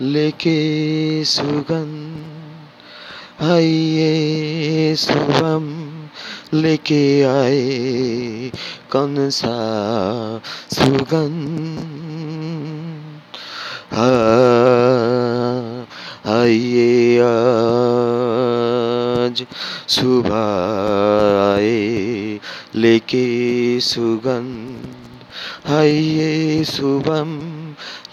लेके सुगंध आइए शुभम, लेके आए कौन सा सुगंध आइए आज सुबह आए लेके सुगंध आइए शुभम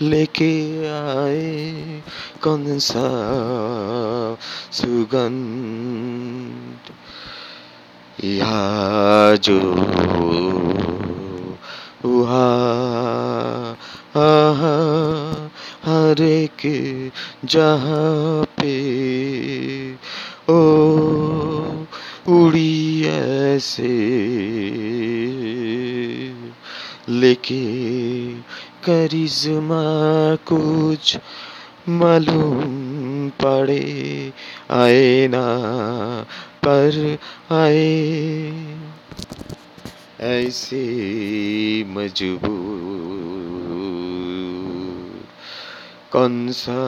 लेके आए। कौन सा सुगंध? यहाँ जो वहाँ हर एक जहाँ पे। ओ, उड़ी ऐसे लेके करिश्मा कुछ मालूम पड़े, आए ना पर आए। ऐसे मजबूर कौन सा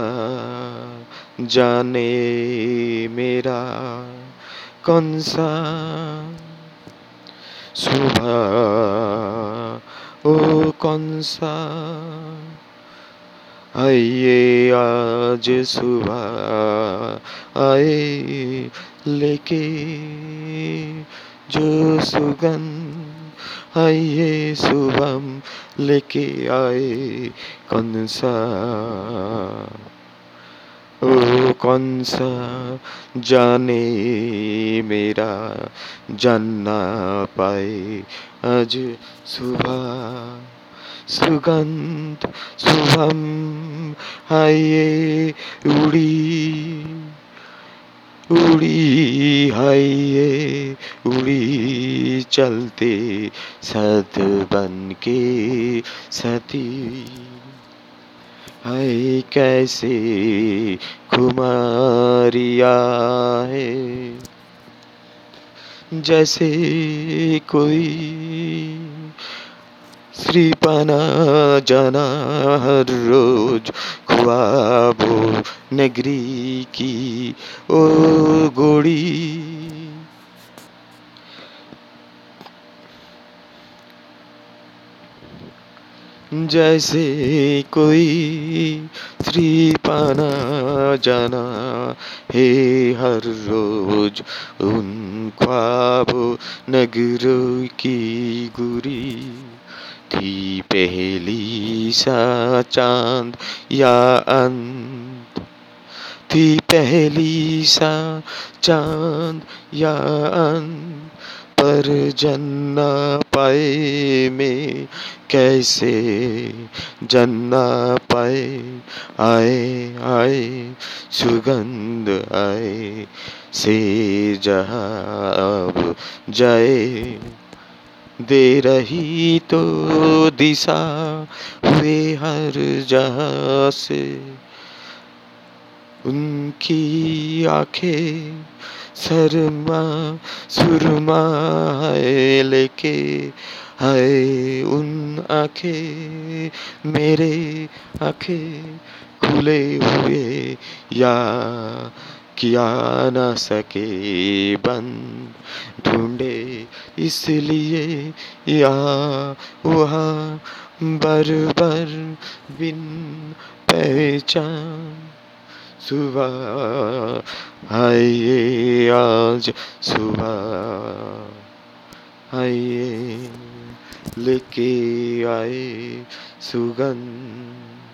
जाने मेरा, कौन सा सुबह कौन सा आइए आज सुबह आए लेके जो सुगन आइए शुभम लेके आए कौन सा ओ कौन सा जाने मेरा जानना पाए आज सुबह। सुगंध शुभम आइए उड़ी उड़ी आइए उड़ी चलते सद बन के सती। हाय कैसे कुमारिया है, जैसे कोई श्री पाना जाना हर रोज ख्वाबो नगरी की, ओ गोड़ी। जैसे कोई श्री पाना जाना हे हर रोज उन ख्वाबो नगरों की गुरी। थी पहली सा चाँद या अंत? थी पहली सा चाँद या अंत? पर जन्ना पाए में कैसे जन्ना पाए? आए आए, सुगंध आए, से जहाँ अब जाए। दे रही तो दिशा हुए हर जहाँ से। उनकी आँखें शर्मा सुरमा है लेके है उन आँखें मेरे आँखें खुले हुए या किया न सके बंद ढूंढे, इसलिए या वहाँ बर बर बिन पहचान सुबह आइए, आज सुबह आइए, लेके आए सुगंध।